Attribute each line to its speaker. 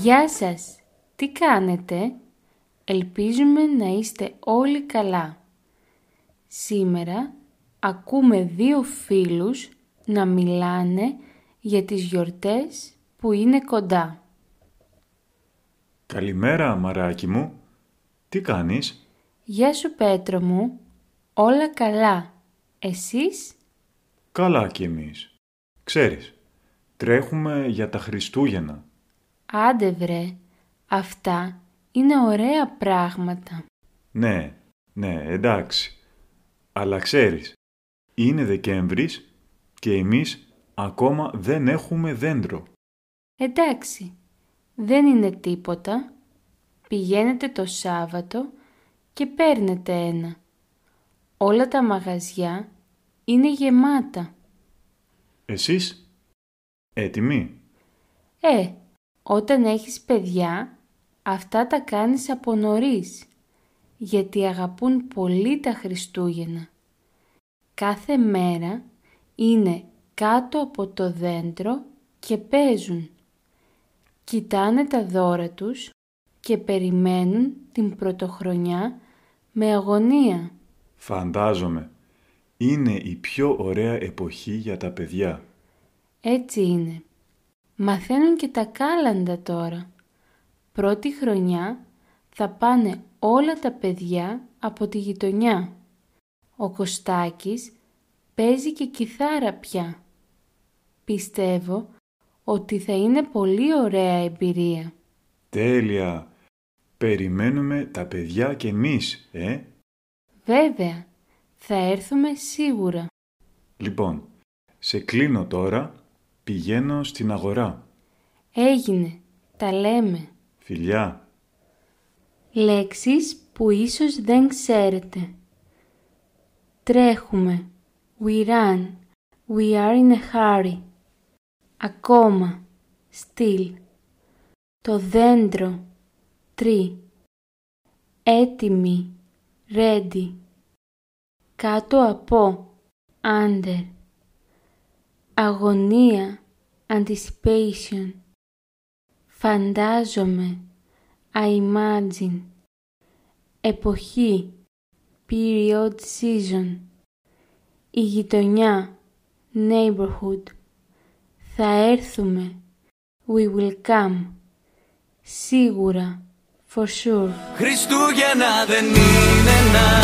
Speaker 1: Γεια σας! Τι κάνετε; Ελπίζουμε να είστε όλοι καλά. Σήμερα ακούμε δύο φίλους να μιλάνε για τις γιορτές που είναι κοντά.
Speaker 2: Καλημέρα, μαράκι μου. Τι κάνεις;
Speaker 1: Γεια σου Πέτρο μου, όλα καλά. Εσείς;
Speaker 2: Καλά κι εμείς. Ξέρεις, τρέχουμε για τα Χριστούγεννα.
Speaker 1: Άντε βρε, αυτά είναι ωραία πράγματα.
Speaker 2: Ναι, ναι, εντάξει. Αλλά ξέρεις, είναι Δεκέμβρης και εμείς ακόμα δεν έχουμε δέντρο.
Speaker 1: Εντάξει, δεν είναι τίποτα. Πηγαίνετε το Σάββατο και παίρνετε ένα. Όλα τα μαγαζιά είναι γεμάτα.
Speaker 2: Εσείς, έτοιμοι;
Speaker 1: Ε, όταν έχεις παιδιά, αυτά τα κάνεις από νωρίς, γιατί αγαπούν πολύ τα Χριστούγεννα. Κάθε μέρα είναι κάτω από το δέντρο και παίζουν. Κοιτάνε τα δώρα τους και περιμένουν την πρωτοχρονιά με αγωνία.
Speaker 2: Φαντάζομαι. Είναι η πιο ωραία εποχή για τα παιδιά.
Speaker 1: Έτσι είναι. Μαθαίνουν και τα κάλαντα τώρα. Πρώτη χρονιά θα πάνε όλα τα παιδιά από τη γειτονιά. Ο Κωστάκης παίζει και κιθάρα πια. Πιστεύω ότι θα είναι πολύ ωραία εμπειρία.
Speaker 2: Τέλεια! Περιμένουμε τα παιδιά και εμείς, ε!
Speaker 1: Βέβαια, θα έρθουμε σίγουρα.
Speaker 2: Λοιπόν, σε κλείνω τώρα, πηγαίνω στην αγορά.
Speaker 1: Έγινε, τα λέμε.
Speaker 2: Φιλιά!
Speaker 1: Λέξεις που ίσως δεν ξέρετε. Τρέχουμε. We run. We are in a hurry. Ακόμα. Still. Το δέντρο. Tree. Έτοιμοι. Ready. Κάτω από. Under. Αγωνία. Anticipation. Φαντάζομαι. I imagine. Εποχή. Period season. Η γειτονιά. Neighborhood. Θα έρθουμε. We will come. Σίγουρα. For sure.
Speaker 3: Χριστούγεννα δεν είναι ένα